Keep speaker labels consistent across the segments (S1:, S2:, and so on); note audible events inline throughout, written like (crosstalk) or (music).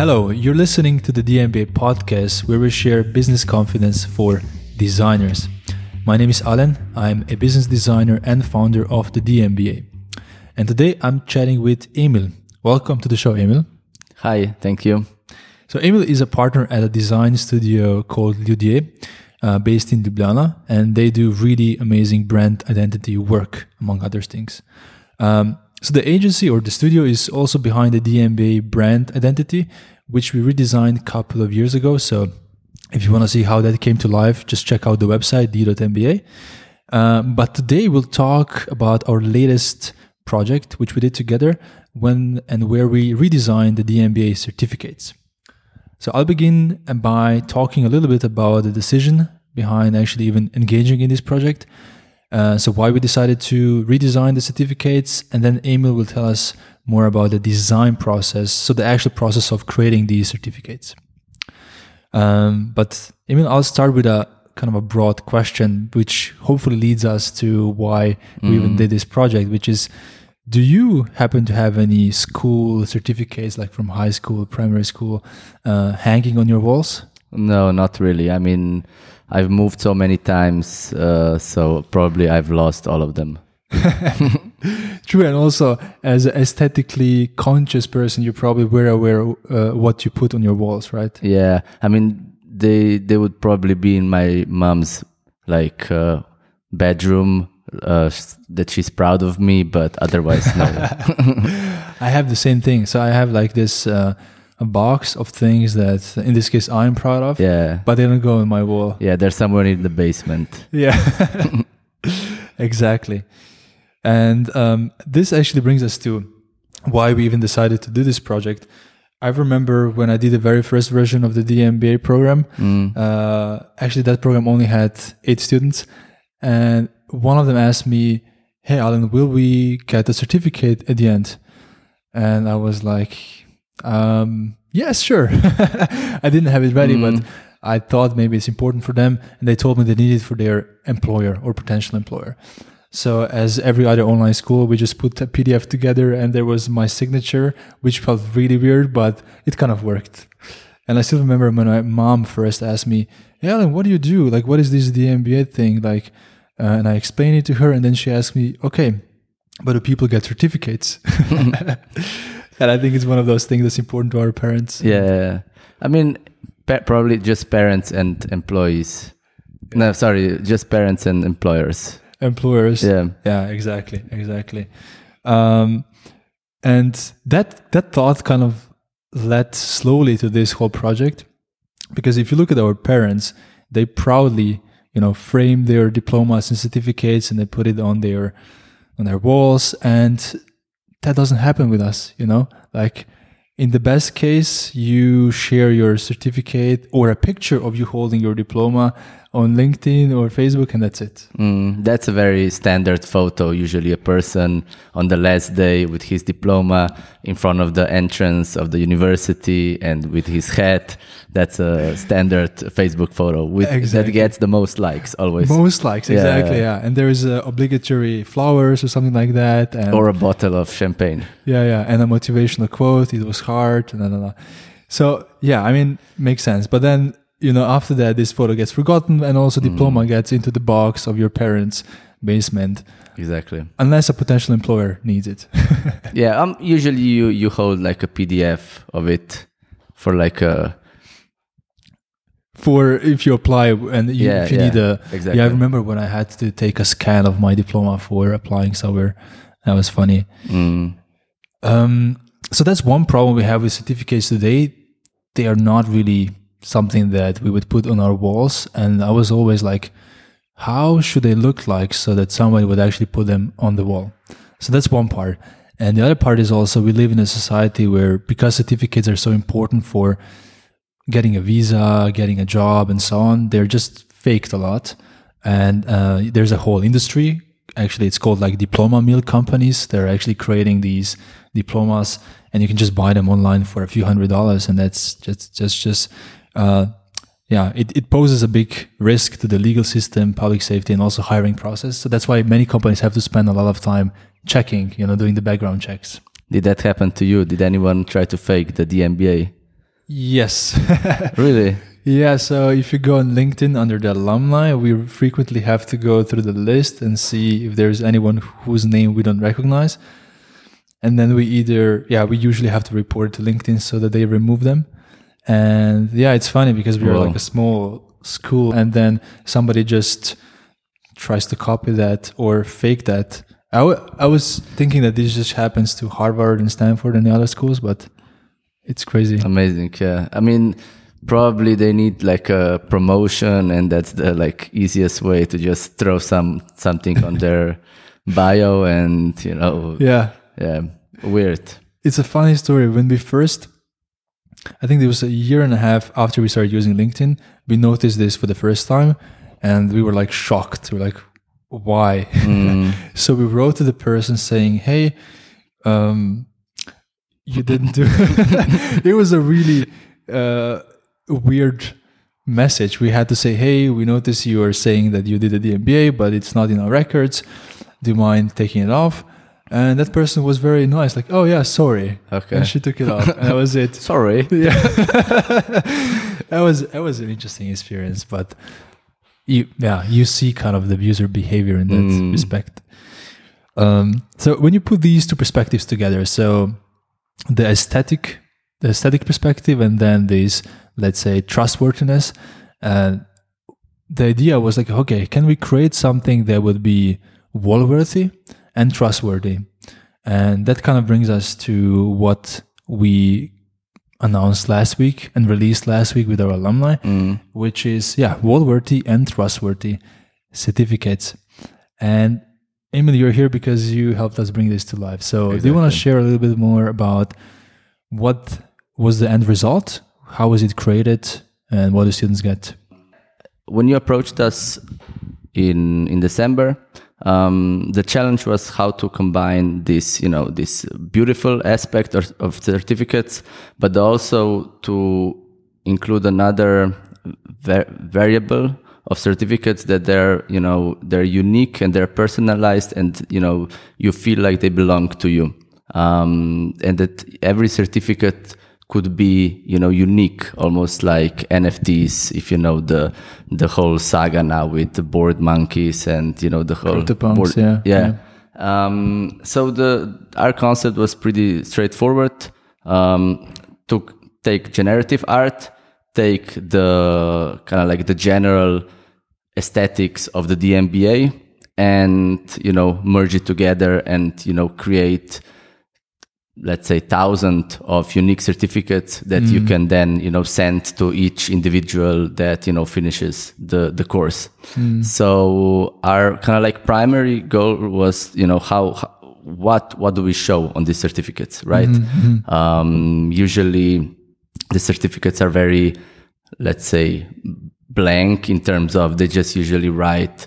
S1: Hello, you're listening to the DMBA podcast where we share business confidence for designers. My name is Alan. I'm a business designer and founder of the DMBA. And today I'm chatting with Emil. Welcome to the show, Emil.
S2: Hi, thank you.
S1: So, Emil is a partner at a design studio called Ljudje, uh, based in Ljubljana, and they do really amazing brand identity work, among other things. Um, so the agency or the studio is also behind the DMBA brand identity, which we redesigned a couple of years ago. So if you want to see how that came to life, just check out the website, d.mba. Uh, but today we'll talk about our latest project, which we did together when and where we redesigned the DMBA certificates. So I'll begin by talking a little bit about the decision behind actually even engaging in this project uh, so why we decided to redesign the certificates, and then Emil will tell us more about the design process, so the actual process of creating these certificates. Um, but Emil, I'll start with a kind of a broad question, which hopefully leads us to why we even mm. did this project, which is. Do you happen to have any school certificates, like from high school, primary school, uh, hanging on your walls?
S2: No, not really. I mean, I've moved so many times, uh, so probably I've lost all of them. (laughs)
S1: True, and also as an aesthetically conscious person, you're probably very aware uh, what you put on your walls, right?
S2: Yeah, I mean they they would probably be in my mom's like uh, bedroom uh, that she's proud of me, but otherwise no. (laughs)
S1: I have the same thing. So I have like this uh, a box of things that in this case I'm proud of.
S2: Yeah.
S1: But they don't go in my wall.
S2: Yeah, they're somewhere in the basement. (laughs)
S1: Yeah. (laughs) exactly. And um, this actually brings us to why we even decided to do this project. I remember when I did the very first version of the DMBA program. Mm. Uh, actually, that program only had eight students, and one of them asked me, "Hey, Alan, will we get a certificate at the end?" And I was like, um, yes, sure. (laughs) I didn't have it ready, mm. but I thought maybe it's important for them, and they told me they need it for their employer or potential employer. So, as every other online school, we just put a PDF together, and there was my signature, which felt really weird, but it kind of worked. And I still remember when my mom first asked me, hey, Alan, what do you do? Like, what is this DMBA thing? Like, uh, and I explained it to her, and then she asked me, okay, but do people get certificates? (laughs) (laughs) and I think it's one of those things that's important to our parents.
S2: Yeah, I mean, probably just parents and employees. No, sorry, just parents and employers.
S1: Employers.
S2: Yeah,
S1: yeah, exactly, exactly. Um, and that that thought kind of led slowly to this whole project, because if you look at our parents, they proudly, you know, frame their diplomas and certificates, and they put it on their on their walls, and that doesn't happen with us, you know? Like in the best case, you share your certificate or a picture of you holding your diploma on LinkedIn or Facebook, and that's it.
S2: Mm, that's a very standard photo. Usually, a person on the last day with his diploma in front of the entrance of the university and with his hat. That's a standard Facebook photo with, exactly. that gets the most likes always.
S1: Most likes, exactly. Yeah, yeah. and there is a obligatory flowers or something like that, and
S2: or a bottle of champagne.
S1: Yeah, yeah, and a motivational quote. It was hard. Blah, blah, blah. So yeah, I mean, makes sense. But then you know, after that, this photo gets forgotten, and also diploma mm. gets into the box of your parents' basement.
S2: Exactly.
S1: Unless a potential employer needs it. (laughs)
S2: yeah. Um. Usually, you you hold like a PDF of it for like a
S1: for if you apply and you,
S2: yeah,
S1: if you
S2: yeah,
S1: need a
S2: exactly.
S1: yeah i remember when i had to take a scan of my diploma for applying somewhere that was funny mm. um, so that's one problem we have with certificates today they are not really something that we would put on our walls. And I was always like, how should they look like so that somebody would actually put them on the wall? So that's one part. And the other part is also we live in a society where because certificates are so important for getting a visa, getting a job, and so on, they're just faked a lot. And uh, there's a whole industry. Actually, it's called like diploma mill companies. They're actually creating these diplomas, and you can just buy them online for a few hundred dollars, and that's just just just uh, yeah, it, it poses a big risk to the legal system, public safety, and also hiring process. So that's why many companies have to spend a lot of time checking, you know, doing the background checks.
S2: Did that happen to you? Did anyone try to fake the DMBA?
S1: Yes. (laughs)
S2: Really?
S1: yeah. So if you go on LinkedIn under the alumni, we frequently have to go through the list and see if there's anyone whose name we don't recognize. And then we either, yeah, we usually have to report to LinkedIn so that they remove them. And yeah, it's funny because we are
S2: Wow.
S1: like a small school and then somebody just tries to copy that or fake that. I, w- I was thinking that this just happens to Harvard and Stanford and the other schools, but it's crazy.
S2: Amazing. Yeah. I mean, probably they need like a promotion, and that's the like easiest way to just throw some something on (laughs) their bio, and you know,
S1: yeah.
S2: yeah, weird.
S1: It's a funny story. When we first, I think it was a year and a half after we started using LinkedIn, we noticed this for the first time and we were like shocked. We're like, why?
S2: Mm. (laughs)
S1: so we wrote to the person saying, hey, um, you didn't do (laughs) it was a really uh, weird message. We had to say, hey, we noticed you are saying that you did a DMBA, but it's not in our records. Do you mind taking it off? And that person was very nice, like, oh yeah, sorry.
S2: Okay.
S1: And she took it off. And that was it. (laughs)
S2: Sorry. (laughs)
S1: Yeah. (laughs) that was that was an interesting experience. But you yeah, you see kind of the user behavior in that
S2: Mm.
S1: respect. Um, so when you put these two perspectives together, so the aesthetic, the aesthetic perspective, and then this, let's say, trustworthiness, uh, the idea was like, okay, can we create something that would be wall-worthy and trustworthy? And that kind of brings us to what we announced last week and released last week with our alumni,
S2: Mm.
S1: which is yeah, wall-worthy and trustworthy certificates. And Emil, you're here because you helped us bring this to life. So do you want to share a little bit more about what was the end result? How was it created? And what do students get?
S2: when you approached us in in December, um, the challenge was how to combine this, you know, this beautiful aspect of, of certificates, but also to include another va- variable of certificates that they're, you know, they're unique and they're personalized, and you know, you feel like they belong to you, um, and that every certificate could be you know unique almost like nfts if you know the the whole saga now with the bored monkeys and you know the whole
S1: CryptoPunks,
S2: board,
S1: yeah,
S2: yeah, Um, so the our concept was pretty straightforward. Um, to take generative art take the kind of like the general aesthetics of the dmba and you know merge it together and you know create let's say thousand of unique certificates that you mm. can then you know send to each individual that you know finishes the the course. Mm. So our kind of like primary goal was you know how, how what what do we show on these certificates right? Mm-hmm, mm-hmm. Um, usually the certificates are very let's say blank in terms of they just usually write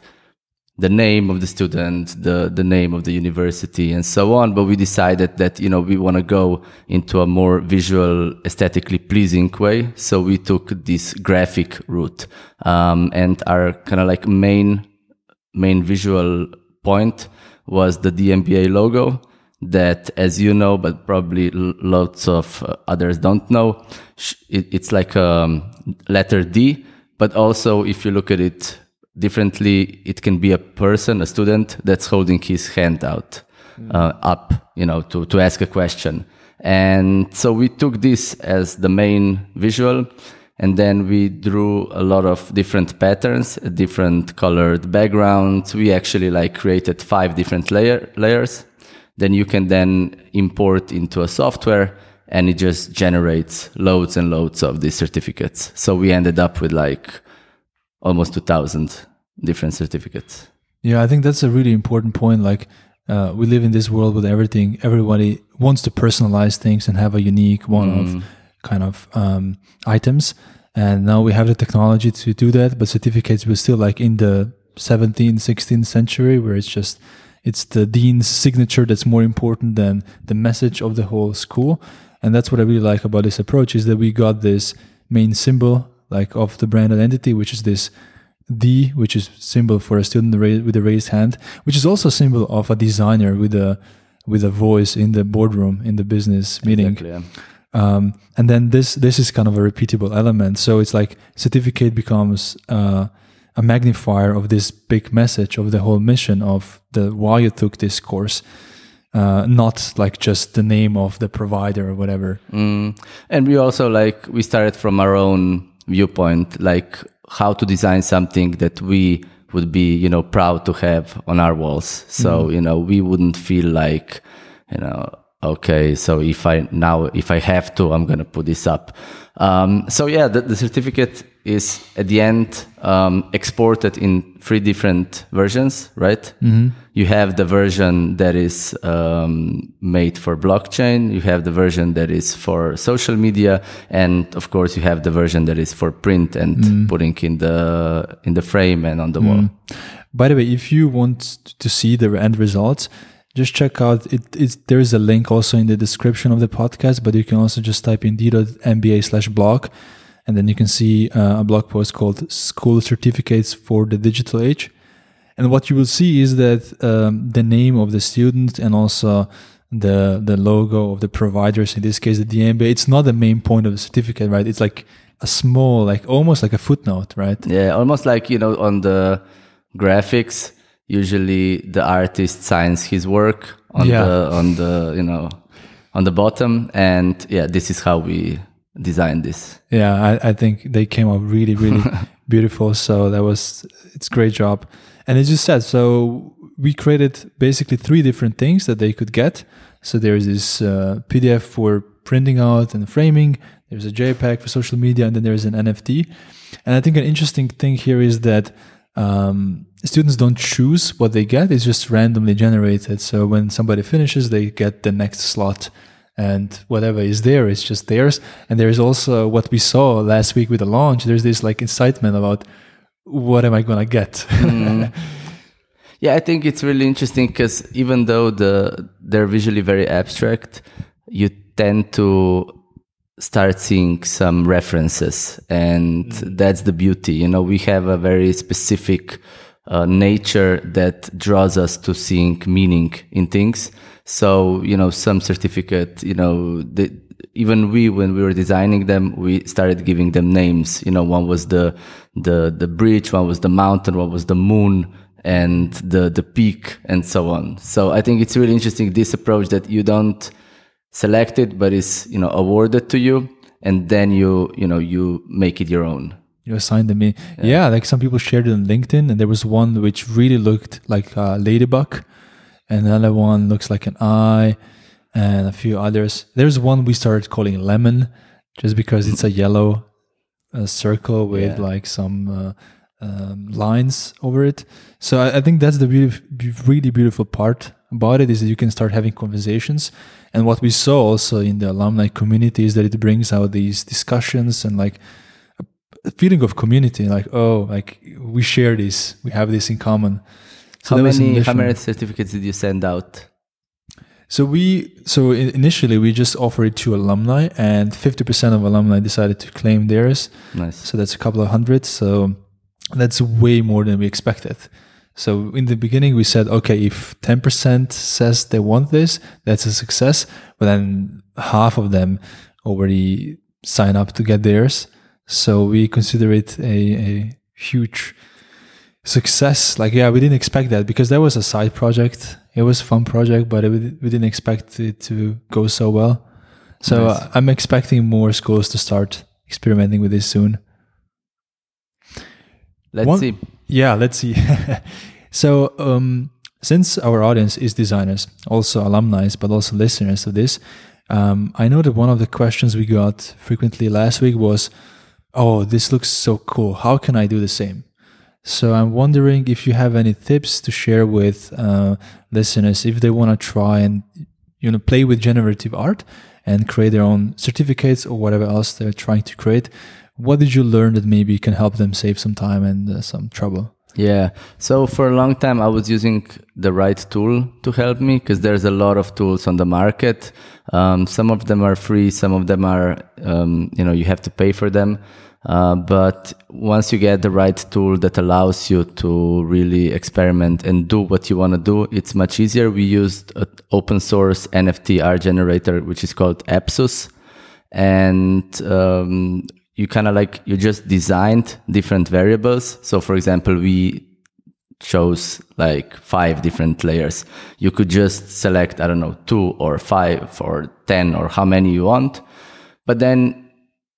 S2: the name of the student, the, the name of the university and so on. But we decided that, you know, we want to go into a more visual, aesthetically pleasing way. So we took this graphic route. Um, and our kind of like main, main visual point was the DMBA logo that, as you know, but probably lots of uh, others don't know, it, it's like a letter D, but also if you look at it differently, it can be a person, a student that's holding his hand out uh, up, you know, to, to ask a question. And so we took this as the main visual. And then we drew a lot of different patterns, different colored backgrounds. We actually like created five different layer, layers. Then you can then import into a software and it just generates loads and loads of these certificates. So we ended up with like almost 2000 different certificates.
S1: Yeah, I think that's a really important point. Like, uh, we live in this world with everything. Everybody wants to personalize things and have a unique one of kind of um, items. And now we have the technology to do that. But certificates were still like in the 17th, 16th century, where it's just it's the dean's signature that's more important than the message of the whole school. And that's what I really like about this approach is that we got this main symbol like of the brand identity, which is this D, which is symbol for a student with a raised hand, which is also a symbol of a designer with a with a voice in the boardroom in the business meeting.
S2: Exactly, yeah.
S1: Um, and then this this is kind of a repeatable element. So it's like certificate becomes uh, a magnifier of this big message of the whole mission of the why you took this course. Uh, not like just the name of the provider or whatever.
S2: Mm. And we also like we started from our own viewpoint, like how to design something that we would be, you know, proud to have on our walls. So,
S1: Mm.
S2: you know, we wouldn't feel like, you know, okay, so if I now, if I have to, I'm going to put this up. Um, so yeah, the, the certificate is at the end um, exported in three different versions, right? Mm-hmm. You have the version that is um, made for blockchain. You have the version that is for social media, and of course, you have the version that is for print and putting in the in the frame and on the wall.
S1: By the way, if you want to see the end results, just check out it. It's, there is a link also in the description of the podcast, but you can also just type in d.mba slash blog, and then you can see uh, a blog post called "School Certificates for the Digital Age." And what you will see is that um, the name of the student and also the the logo of the providers, in this case the DMBA, it's not the main point of the certificate, right? It's like a small, like almost like a footnote, right?
S2: Yeah, almost like you know on the graphics. Usually, the artist signs his work on
S1: Yeah.
S2: the on the you know on the bottom, and yeah, this is how we designed this.
S1: Yeah, I, I think they came out really, really (laughs) beautiful. So that was it's great job. And as you said, so we created basically three different things that they could get. So there is this uh, PDF for printing out and framing. There's a JPEG for social media, and then there's an NFT. And I think an interesting thing here is that um, students don't choose what they get; it's just randomly generated. So when somebody finishes, they get the next slot and whatever is there is just theirs. And there is also what we saw last week with the launch. There's this like excitement about what am I gonna get? (laughs)
S2: Yeah, I think it's really interesting because even though the they're visually very abstract, you tend to start seeing some references, and that's the beauty. You know, we have a very specific uh, nature that draws us to seeing meaning in things. So, you know, some certificate, you know, the, even we, when we were designing them, we started giving them names. You know, one was the, the, the bridge, one was the mountain, one was the moon and the, the peak and so on. So I think it's really interesting, this approach that you don't select it, but it's, you know, awarded to you. And then you, you know, you make it your own.
S1: you assign them in. Yeah. like some people shared it on LinkedIn, and there was one which really looked like a ladybug, and another one looks like an eye, and a few others. There's one we started calling lemon, just because it's a yellow uh, circle with
S2: Yeah.
S1: like some uh, um, lines over it. So I, I think that's the beautif- really beautiful part about it is that you can start having conversations. And what we saw also in the alumni community is that it brings out these discussions and like a feeling of community. Like oh, like we share this, we have this in common. So
S2: how many, how many certificates did you send out?
S1: So we so initially we just offered it to alumni, and fifty percent of alumni decided to claim theirs.
S2: Nice.
S1: So that's a couple of hundred. So that's way more than we expected. So in the beginning, we said, okay, if 10% says they want this, that's a success. But then half of them already sign up to get theirs. So we consider it a, a huge success. Like, yeah, we didn't expect that because that was a side project. It was a fun project, but it, we didn't expect it to go so well. So
S2: Nice.
S1: uh, I'm expecting more schools to start experimenting with this soon.
S2: Let's
S1: One-
S2: see.
S1: Yeah, let's see. (laughs) so, um, since our audience is designers, also alumni, but also listeners of this, um, I know that one of the questions we got frequently last week was, "Oh, this looks so cool. How can I do the same?" So I'm wondering if you have any tips to share with uh, listeners if they want to try and you know play with generative art and create their own certificates or whatever else they're trying to create. What did you learn that maybe can help them save some time and uh, some trouble?
S2: Yeah. So for a long time, I was using the right tool to help me because there's a lot of tools on the market. Um, some of them are free. Some of them are, um, you know, you have to pay for them. Uh, but once you get the right tool that allows you to really experiment and do what you want to do, it's much easier. We used an open source NFT art generator, which is called Epsus and um, you kind of like you just designed different variables. So, for example, we chose like five different layers. You could just select, I don't know, two or five or 10 or how many you want. But then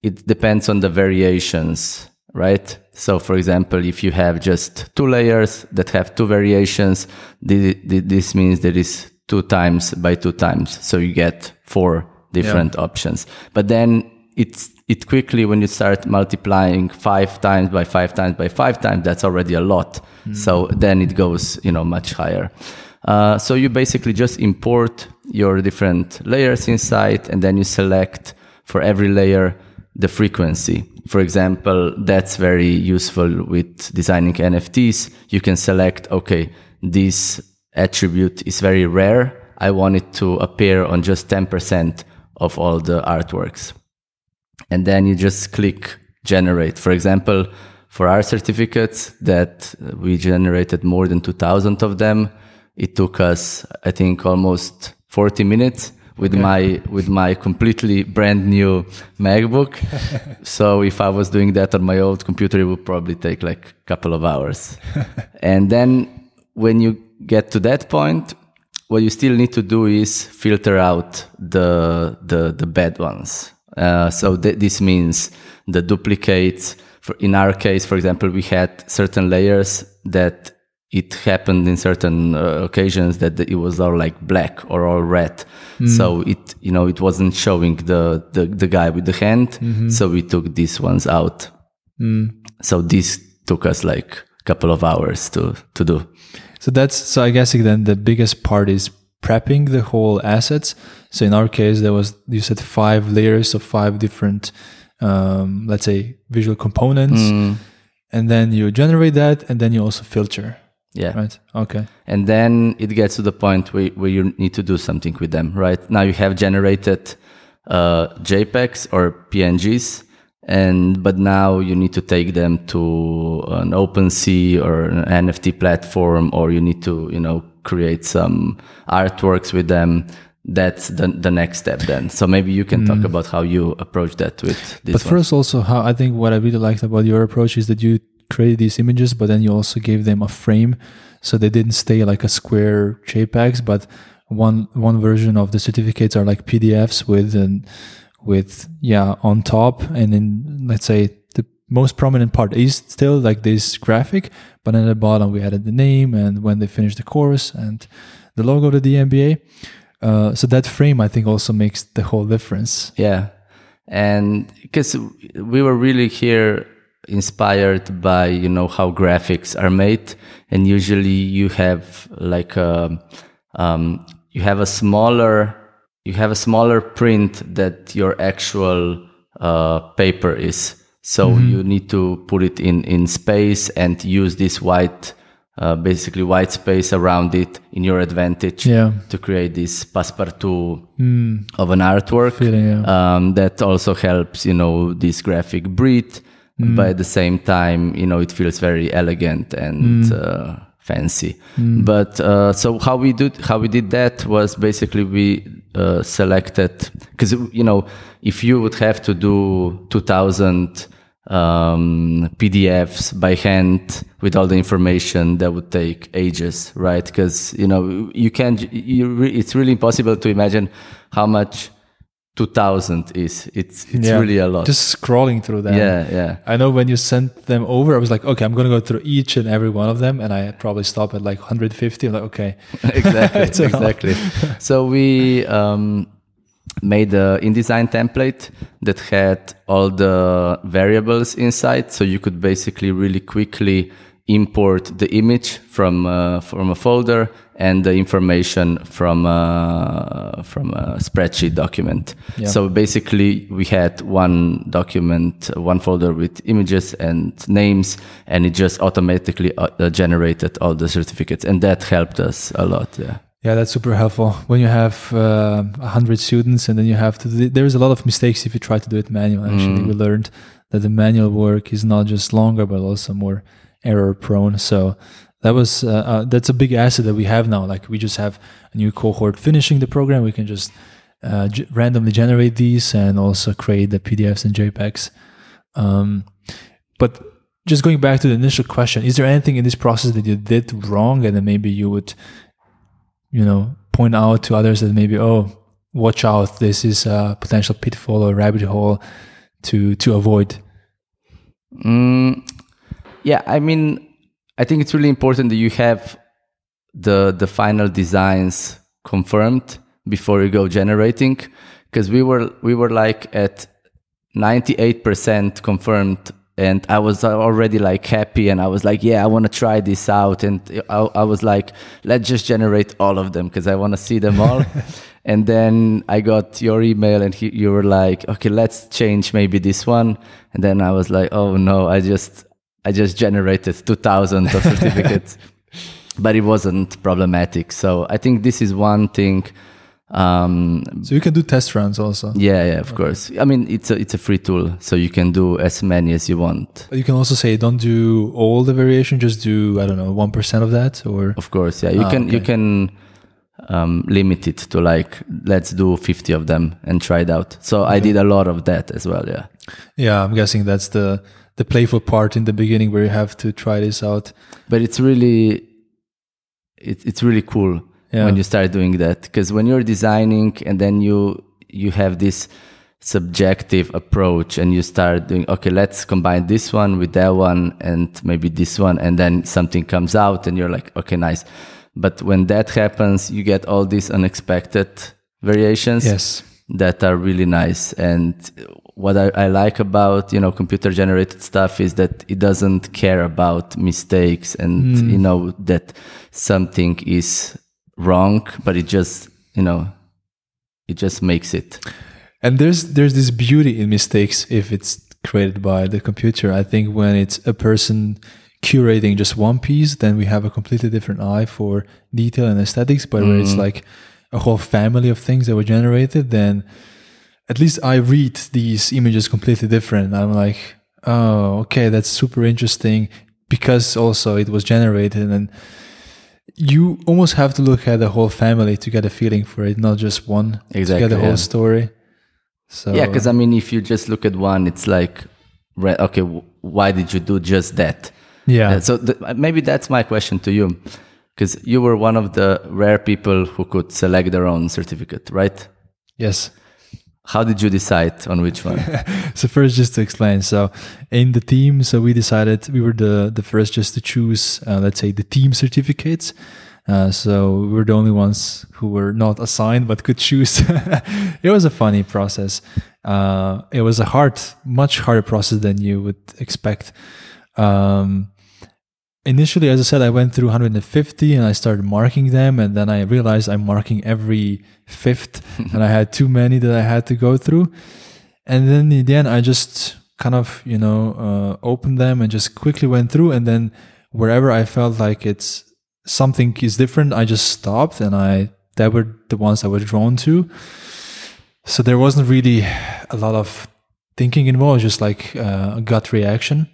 S2: it depends on the variations, right? So, for example, if you have just two layers that have two variations, this means there is two times by two times. So you get four different yeah. options. But then it's it quickly when you start multiplying five times by five times by five times, that's already a lot. Mm. So then it goes, you know, much higher. Uh, so you basically just import your different layers inside, and then you select for every layer the frequency. For example, that's very useful with designing NFTs. You can select, okay, this attribute is very rare. I want it to appear on just 10% of all the artworks. And then you just click generate. For example, for our certificates that we generated more than 2000 of them, it took us, I think, almost 40 minutes with okay. my with my completely brand new MacBook. (laughs) so if I was doing that on my old computer, it would probably take like a couple of hours. (laughs) and then when you get to that point, what you still need to do is filter out the the, the bad ones. Uh, so th- this means the duplicates. For, in our case, for example, we had certain layers that it happened in certain uh, occasions that it was all like black or all red. Mm. So it, you know, it wasn't showing the, the, the guy with the hand. Mm-hmm. So we took these ones out. Mm. So this took us like a couple of hours to, to do.
S1: So that's, so I guess then the biggest part is prepping the whole assets. So in our case, there was, you said five layers of five different, um, let's say visual components. Mm. And then you generate that and then you also filter.
S2: Yeah.
S1: Right. Okay.
S2: And then it gets to the point where, where you need to do something with them, right? Now you have generated uh, JPEGs or PNGs, and but now you need to take them to an OpenSea or an NFT platform, or you need to, you know, create some artworks with them. That's the the next step then. So maybe you can mm. talk about how you approach that with this.
S1: But one. first, also, how I think what I really liked about your approach is that you created these images, but then you also gave them a frame, so they didn't stay like a square JPEGs, but one one version of the certificates are like PDFs with and with yeah on top, and then let's say most prominent part is still like this graphic, but at the bottom we added the name and when they finished the course and the logo of the DMBA. Uh, so that frame, I think, also makes the whole difference.
S2: Yeah, and because we were really here inspired by you know how graphics are made and usually you have like a um, you have a smaller you have a smaller print that your actual uh, paper is so mm-hmm. you need to put it in in space and use this white uh, basically white space around it in your advantage
S1: yeah.
S2: to create this passepartout mm. of an artwork
S1: Feeling,
S2: yeah. um, that also helps you know this graphic breathe mm. but at the same time, you know, it feels very elegant and mm. uh, fancy. Mm. But uh, so how we did how we did that was basically we uh, selected because you know if you would have to do two thousand um, PDFs by hand with all the information that would take ages, right? Because you know you can't. You re- it's really impossible to imagine how much 2000 is. It's it's yeah. really a lot.
S1: Just scrolling through them.
S2: Yeah yeah.
S1: I know when you sent them over i was like okay i'm gonna go through each and every one of them and i probably stop at like 150 i'm like okay. (laughs)
S2: Exactly (laughs) exactly. So we um, made a InDesign template that had all the variables inside so you could basically really quickly import the image from uh, from a folder and the information from uh, from a spreadsheet document. Yeah. So basically, we had one document, one folder with images and names, and it just automatically uh, generated all the certificates, and that helped us a lot. Yeah.
S1: Yeah, that's super helpful. When you have uh, a uh, hundred students, and then you have to, there's a lot of mistakes if you try to do it manual. Actually, mm. we learned that the manual work is not just longer, but also more error prone. So that was uh, uh, that's a big asset that we have now. Like we just have a new cohort finishing the program. We can just uh, g- randomly generate these and also create the PDFs and JPEGs. Um, but just going back to the initial question, is there anything in this process that you did wrong, and then maybe you would, you know, point out to others that maybe, oh, watch out, this is a potential pitfall or rabbit hole to to avoid.
S2: Mm, yeah, I mean, I think it's really important that you have the the final designs confirmed before you go generating, because we were we were like at ninety eight percent confirmed and I was already like happy and I was like, yeah, I want to try this out. And I, I, was like, let's just generate all of them because I want to see them all. (laughs) and then I got your email and he, you were like, okay, let's change maybe this one. And then I was like, oh no, I just, I just generated 2000 of certificates, (laughs) but it wasn't problematic. So I think this is one thing um,
S1: so you can do test runs also.
S2: Yeah, yeah, of okay. course. I mean, it's a it's a free tool, so you can do as many as you want.
S1: But you can also say don't do all the variation, just do I don't know one percent of that, or
S2: of course, yeah. You ah, can okay. you can um, limit it to like let's do fifty of them and try it out. So. I did a lot of that as well. Yeah.
S1: Yeah, I'm guessing that's the the playful part in the beginning where you have to try this out.
S2: But it's really it, it's really cool yeah. when you start doing that because when you're designing and then you you have this subjective approach and you start doing okay let's combine this one with that one and maybe this one and then something comes out and you're like okay nice but when that happens you get all these unexpected variations
S1: yes
S2: that are really nice and what I, I like about you know computer generated stuff is that it doesn't care about mistakes and mm. you know that something is wrong, but it just you know it just makes it.
S1: And there's there's this beauty in mistakes if it's created by the computer. I think when it's a person curating just one piece, then we have a completely different eye for detail and aesthetics. But mm. when it's like a whole family of things that were generated, then at least I read these images completely different. I'm like, oh, okay, that's super interesting because also it was generated and you almost have to look at the whole family to get a feeling for it, not just one. Exactly. To get the whole story.
S2: So yeah, because I mean, if you just look at one, it's like, okay, why did you do just that?
S1: Yeah. Uh,
S2: so th- maybe that's my question to you, because you were one of the rare people who could select their own certificate, right?
S1: Yes.
S2: How did you decide on which one? (laughs)
S1: so first, just to explain. So in the team, so we decided we were the the first just to choose, uh, let's say, the team certificates. Uh, so we were the only ones who were not assigned but could choose. (laughs) it was a funny process. Uh, it was a hard, much harder process than you would expect. Um, initially, as I said, I went through 150 and I started marking them, and then I realized I'm marking every fifth, (laughs) and I had too many that I had to go through. And then in the end, I just kind of you know uh, opened them and just quickly went through, and then wherever I felt like it's something is different, I just stopped, and I that were the ones I was drawn to. So there wasn't really a lot of thinking involved, just like uh, a gut reaction.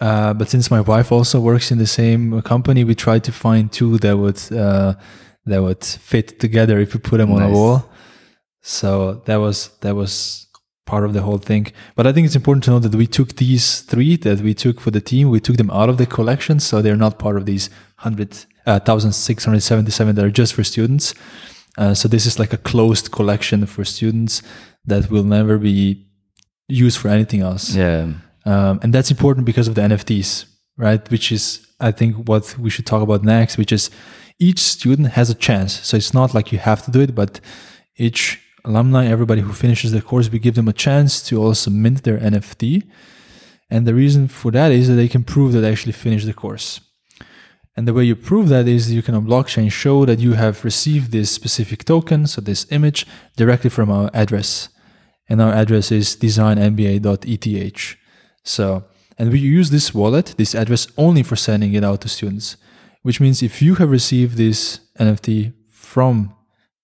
S1: Uh, but since my wife also works in the same company, we tried to find two that would uh, that would fit together if we put them nice. on a wall. So that was that was part of the whole thing. But I think it's important to know that we took these three that we took for the team, we took them out of the collection, so they're not part of these hundred uh, thousand six hundred seventy seven that are just for students. Uh, so this is like a closed collection for students that will never be used for anything else.
S2: Yeah.
S1: Um, and that's important because of the NFTs, right? Which is, I think, what we should talk about next, which is each student has a chance. So it's not like you have to do it, but each alumni, everybody who finishes the course, we give them a chance to also mint their NFT. And the reason for that is that they can prove that they actually finished the course. And the way you prove that is you can on blockchain show that you have received this specific token, so this image, directly from our address. And our address is designmba.eth. So, and we use this wallet, this address only for sending it out to students, which means if you have received this NFT from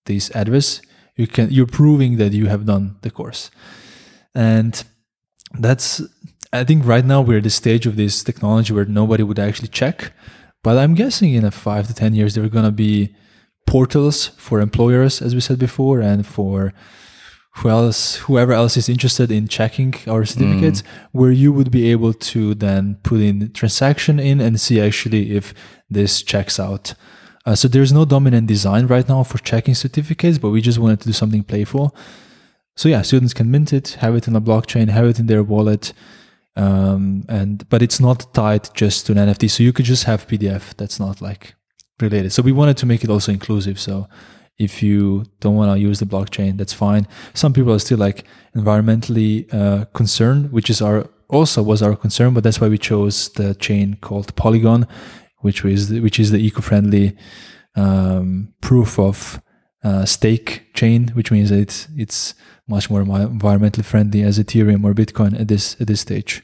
S1: this address, you can you're proving that you have done the course. And that's I think right now we're at the stage of this technology where nobody would actually check. But I'm guessing in a five to ten years there are gonna be portals for employers, as we said before, and for who else, whoever else is interested in checking our certificates, where you would be able to then put in transaction in and see actually if this checks out. Uh, so there's no dominant design right now for checking certificates, but we just wanted to do something playful. So yeah, students can mint it, have it in a blockchain, have it in their wallet, um, and but it's not tied just to an NFT. So you could just have PDF. That's not like related. So we wanted to make it also inclusive. So if you don't want to use the blockchain, that's fine. Some people are still like environmentally uh, concerned, which is our also was our concern, but that's why we chose the chain called Polygon, which is which is the eco-friendly um, proof of uh, stake chain, which means that it's it's much more environmentally friendly as Ethereum or Bitcoin at this at this stage.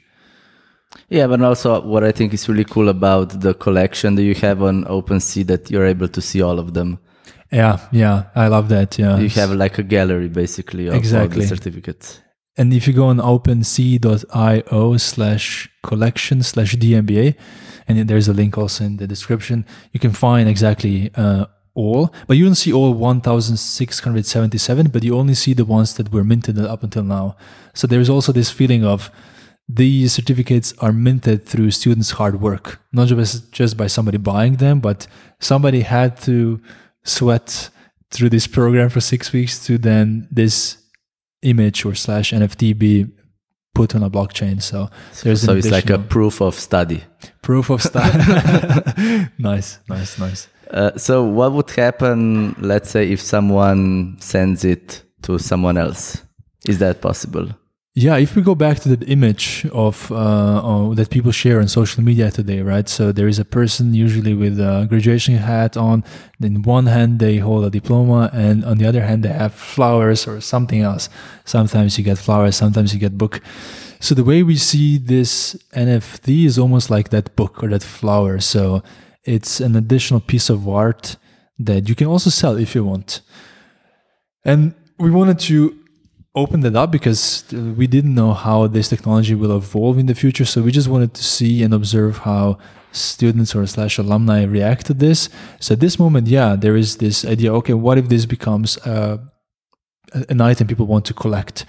S2: Yeah, but also what I think is really cool about the collection that you have on OpenSea that you're able to see all of them.
S1: Yeah, yeah, I love that. Yeah,
S2: you have like a gallery basically of
S1: exactly.
S2: all the certificates.
S1: And if you go on OpenSea.io slash collection slash DMBA, and there's a link also in the description, you can find exactly uh, all, but you don't see all 1,677, but you only see the ones that were minted up until now. So there's also this feeling of these certificates are minted through students' hard work, not just, just by somebody buying them, but somebody had to sweat through this program for six weeks to then this image or slash NFT be put on a blockchain. So
S2: there's so it's like a proof of study.
S1: Proof of study. (laughs) nice, nice, nice.
S2: Uh, so what would happen, let's say, if someone sends it to someone else? Is that possible?
S1: Yeah, if we go back to the image of uh, uh, that people share on social media today, right? So there is a person usually with a graduation hat on. In one hand, they hold a diploma, and on the other hand, they have flowers or something else. Sometimes you get flowers, sometimes you get book. So the way we see this NFT is almost like that book or that flower. So it's an additional piece of art that you can also sell if you want. And we wanted to open that up because we didn't know how this technology will evolve in the future. So we just wanted to see and observe how students or slash alumni react to this. So at this moment, yeah, there is this idea. Okay, what if this becomes uh, an item people want to collect?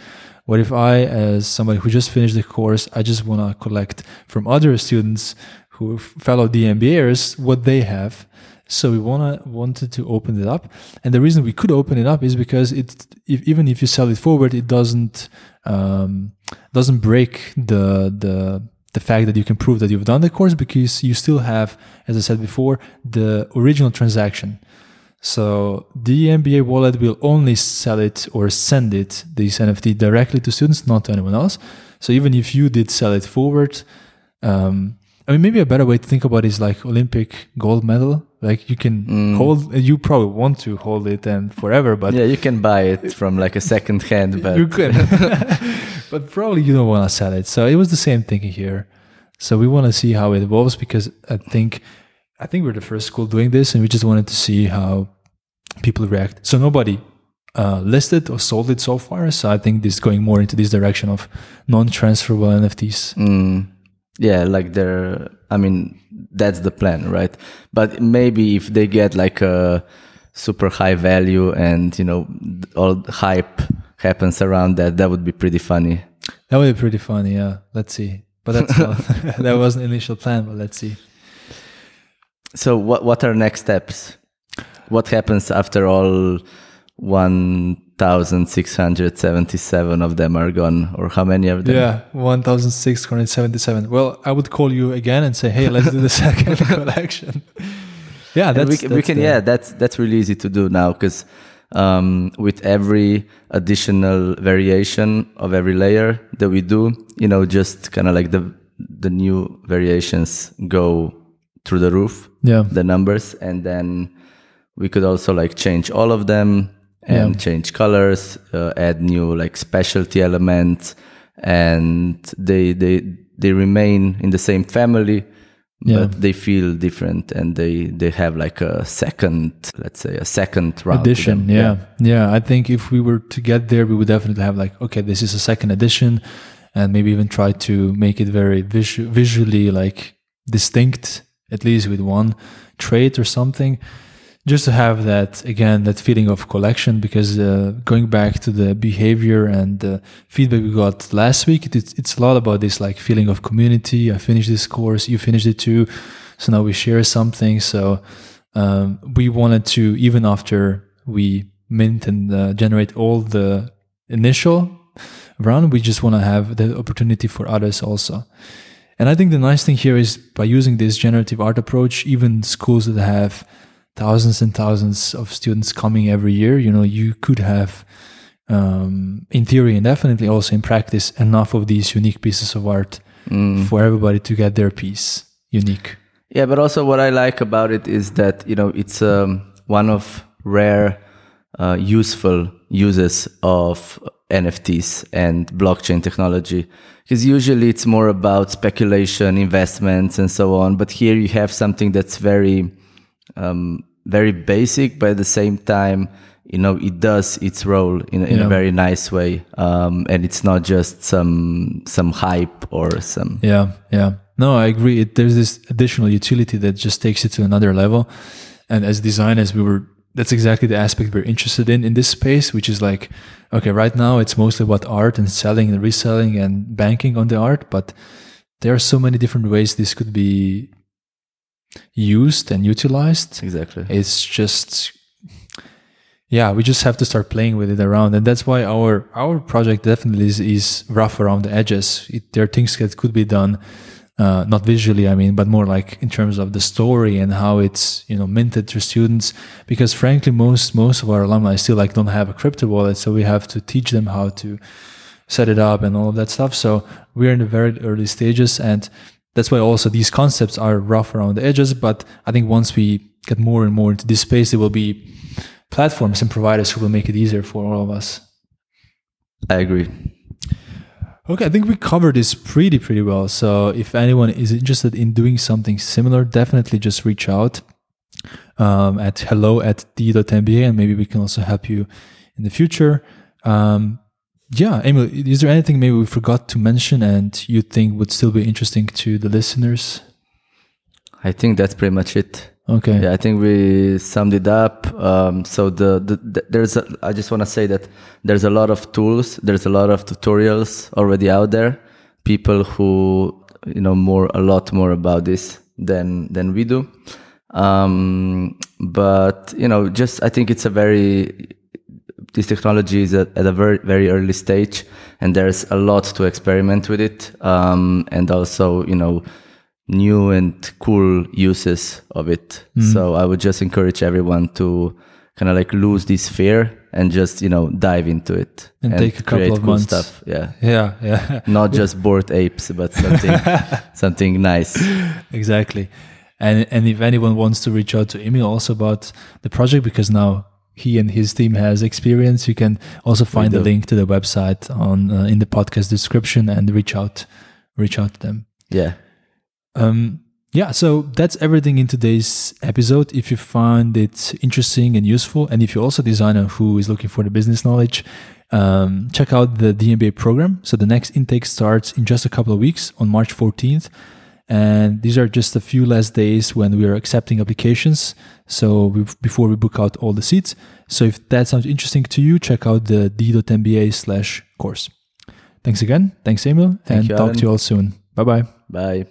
S1: What if I, as somebody who just finished the course, I just want to collect from other students who fellow DMBAers what they have? So we wanna wanted to open it up, and the reason we could open it up is because it if, even if you sell it forward, it doesn't um, doesn't break the the the fact that you can prove that you've done the course because you still have, as I said before, the original transaction. So DMBA wallet will only sell it or send it, this NFT directly to students, not to anyone else. So even if you did sell it forward, um, I mean, maybe a better way to think about it is like Olympic gold medal. Like you can mm. hold, you probably want to hold it and forever, but
S2: yeah, you can buy it from like a second hand, (laughs) but
S1: you can, (laughs) (laughs) but probably you don't want to sell it. So it was the same thing here. So we want to see how it evolves because I think, I think we're the first school doing this, and we just wanted to see how people react. So nobody uh, listed or sold it so far. So I think this is going more into this direction of non-transferable NFTs.
S2: Mm yeah like they're i mean that's the plan right? But maybe if they get like a super high value and you know all hype happens around that that would be pretty funny.
S1: That would be pretty funny yeah. Let's see. But that's not, (laughs) (laughs) that was an initial plan but let's see.
S2: So what what are next steps? What happens after all one 1,677 of them are gone, or how many of them?
S1: Yeah, 1,677. Well, I would call you again and say, hey, let's do the (laughs) second (laughs) collection. (laughs)
S2: Yeah, that's, we, that's we can. The, yeah, that's that's really easy to do now because um, with every additional variation of every layer that we do, you know, just kind of like the the new variations go through the roof.
S1: Yeah,
S2: the numbers, and then we could also like change all of them and yeah. change colors, uh, add new like specialty elements, and they they they remain in the same family, yeah. but they feel different, and they they have like a second, let's say, a second round
S1: edition. Yeah. yeah, yeah. I think if we were to get there, we would definitely have like, okay, this is a second edition, and maybe even try to make it very visu- visually like distinct, at least with one trait or something just to have that again that feeling of collection because uh, going back to the behavior and the feedback we got last week it, it's a lot about this like feeling of community. I finished this course you finished it too. So now we share something. So um, we wanted to even after we mint and uh, generate all the initial run we just want to have the opportunity for others also. And i think the nice thing here is by using this generative art approach even schools that have thousands and thousands of students coming every year, you know, you could have, um, in theory and definitely also in practice, enough of these unique pieces of art mm. for everybody to get their piece unique.
S2: Yeah, but also what I like about it is that you know it's um, one of rare uh, useful uses of NFTs and blockchain technology because usually it's more about speculation, investments, and so on. But here you have something that's very um, very basic, but at the same time, you know, it does its role in, in yeah. a very nice way, um, and it's not just some some hype or some.
S1: Yeah, yeah. No, I agree. It, there's this additional utility that just takes it to another level, and as designers, we were. That's exactly the aspect we're interested in in this space, which is like, okay, right now it's mostly about art and selling and reselling and banking on the art, but there are so many different ways this could be used and utilized.
S2: Exactly.
S1: It's just yeah, we just have to start playing with it around, and that's why our our project definitely is, is rough around the edges. It, there are things that could be done, uh, not visually, I mean, but more like in terms of the story and how it's you know minted to students. Because frankly, most most of our alumni still like don't have a crypto wallet, so we have to teach them how to set it up and all of that stuff. So we're in the very early stages, and that's why also these concepts are rough around the edges. But I think once we get more and more into this space, there will be platforms and providers who will make it easier for all of us.
S2: I agree.
S1: Okay, I think we covered this pretty pretty well. So if anyone is interested in doing something similar, definitely just reach out um, at hello at d.mba and maybe we can also help you in the future. Um, yeah, Emil, is there anything maybe we forgot to mention and you think would still be interesting to the listeners?
S2: I think that's pretty much it.
S1: Okay.
S2: Yeah, I think we summed it up. Um, so the, the, the, there's a, I just want to say that there's a lot of tools, there's a lot of tutorials already out there. People who you know more a lot more about this than than we do. Um, but you know, just I think it's a very this technology is at, at, a very very early stage, and there's a lot to experiment with it, um, and also you know new and cool uses of it. Mm. So I would just encourage everyone to kind of like lose this fear and just you know dive into it
S1: and, and take a couple of cool months.
S2: stuff. Yeah,
S1: yeah, yeah. (laughs)
S2: Not just bored apes, but something (laughs) something nice.
S1: Exactly. And and if anyone wants to reach out to Emil also about the project, because now he and his team has experience, you can also find the link to the website on uh, in the podcast description and reach out reach out to them.
S2: Yeah.
S1: Um, yeah, so that's everything in today's episode. If you find it interesting and useful, and if you're also a designer who is looking for the business knowledge, um, check out the DMBA program. So the next intake starts in just a couple of weeks on March 14th. And these are just a few last days when we are accepting applications. So we, before we book out all the seats. So if that sounds interesting to you, check out the d.mba slash course. Thanks again. Thanks, Emil. Thank and you, talk to you all soon. Bye-bye.
S2: Bye.